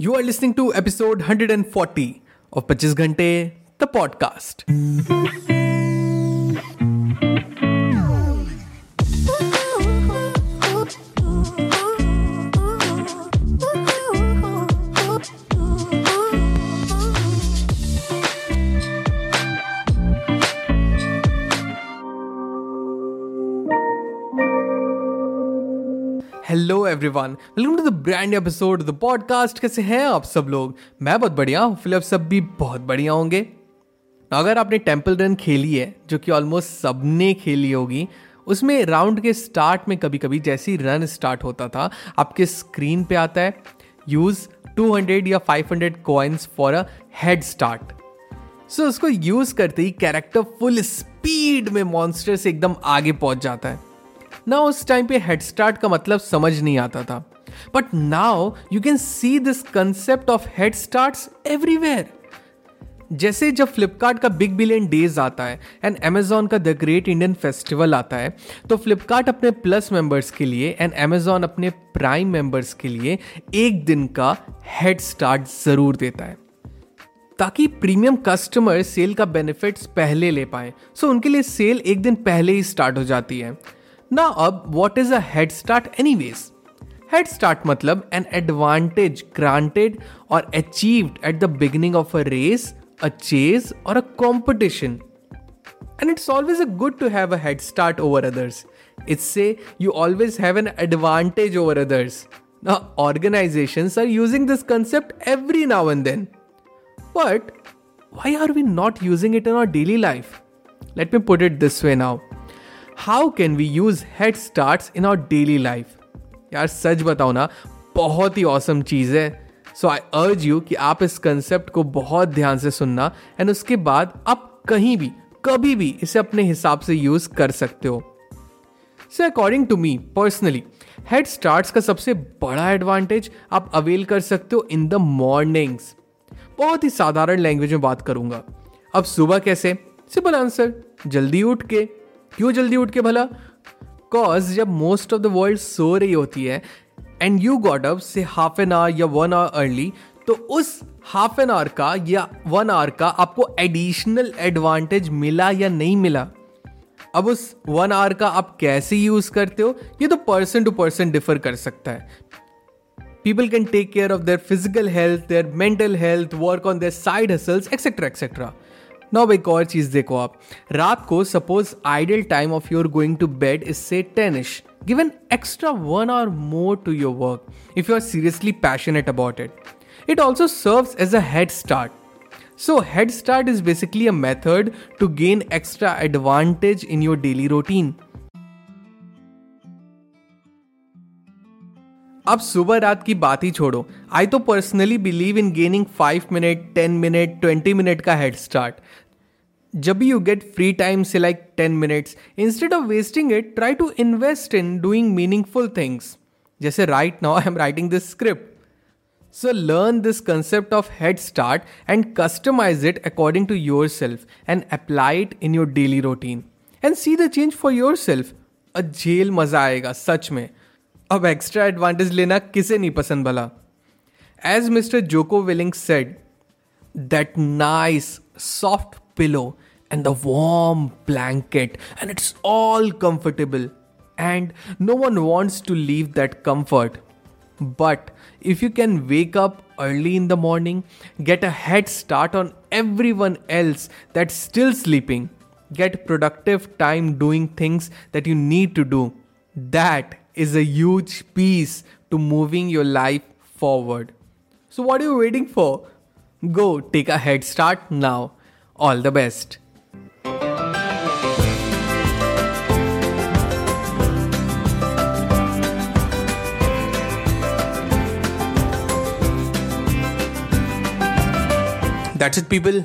You are listening to episode 140 of 25 Ghante, the podcast. Everyone welcome to the brand episode the podcast कैसे हैं आप सब लोग? मैं बहुत बढ़िया हूँ। फिर सब भी बहुत बढ़िया होंगे। अगर आपने टेंपल रन खेली है, जो कि ऑलमोस्ट सबने खेली होगी, उसमें राउंड के स्टार्ट में कभी कभी जैसी रन स्टार्ट होता था, आपके स्क्रीन पे आता है यूज़ 200 या 500 hundred coins for a head start so उसको यूज़ करते ही कैरेक्टर फुल स्पीड में मॉन्स्टर से एकदम आगे पहुँच जाता है। ना उस टाइम पे हेड स्टार्ट का मतलब समझ नहीं आता था। But now you can see this concept of head start everywhere जैसे जब फ्लिपकार्ट का बिग बिलियन डेज़ आता है एंड अमेजोन का द ग्रेट इंडियन फेस्टिवल आता है तो फ्लिपकार्ट अपने प्लस मेंबर्स के लिए एंड अमेजोन अपने प्राइम मेंबर्स के लिए एक दिन का हेड स्टार्ट ज़रूर देता है। ताकि प्रीमियम कस्टमर सेल का बेनिफिट्स पहले ले पाए। सो so, उनके लिए सेल एक दिन पहले ही स्टार्ट हो जाती है। Now what is a head start anyways? Head start matlab an advantage granted or achieved at the beginning of a race, a chase or a competition. And it's always good to have a head start over others. It's say you always have an advantage over others. Now organizations are using this concept every now and then. But why are we not using it in our daily life? Let me put it this way now. How can we use head start in our daily life यार, सच बताओ ना, बहुत ही awesome चीज़ है। सो आई अर्ज़ you कि आप इस कंसेप्ट को बहुत ध्यान से सुनना एंड उसके बाद आप कहीं भी, कभी भी इसे अपने हिसाब से यूज़ कर सकते हो। So according to me personally head start का सबसे बड़ा एडवांटेज आप अवेल कर सकते हो इन द मॉर्निंग्स बहुत ही साधारण लैंग्वेज में बात करूँगा। अब सुबह कैसे? सिंपल आंसर जल्दी उठ के क्यों जल्दी उठ के भला? कॉज जब मोस्ट ऑफ़ द वर्ल्ड सो रही होती है एंड यू गॉट अप से हाफ़ एन आवर या वन आवर अर्ली तो उस हाफ़ एन आवर का या वन आवर का आपको एडिशनल एडवांटेज मिला या नहीं मिला? अब उस वन आवर का आप कैसे यूज़ करते हो? ये तो पर्सन टू पर्सन डिफर कर सकता है। People can take care of their physical health their mental health work on their side hustles etcetera etcetera now एक और चीज़ देखो आप। रात को suppose ideal time of your going to bed is say tenish give an extra one hour more to your work if you are seriously passionate about it it also serve as a head start so head start is basically a method to gain extra advantage in your daily routine. अब सुबह रात की बात ही छोड़ो। I तो personally believe in gaining five minute ten minute twenty minute का head start जब you get free time say like ten minutes instead of wasting it try to invest in doing meaningful things जैसे right now I am writing this script So learn this concept of head start and customize it according to yourself and apply it in your daily routine. And see the change for yourself. A jail मज़ा आएगा, सच में। अब extra advantage लेना किसे नहीं पसंद भला as mister Jocko Willink said that nice soft pillow and the warm blanket, and it's all comfortable. And no one wants to leave that comfort. But if you can wake up early in the morning, get a head start on everyone else that's still sleeping, get productive time doing things that you need to do, that is a huge piece to moving your life forward. So, what are you waiting for? Go take a head start now. All the best. That's it, people.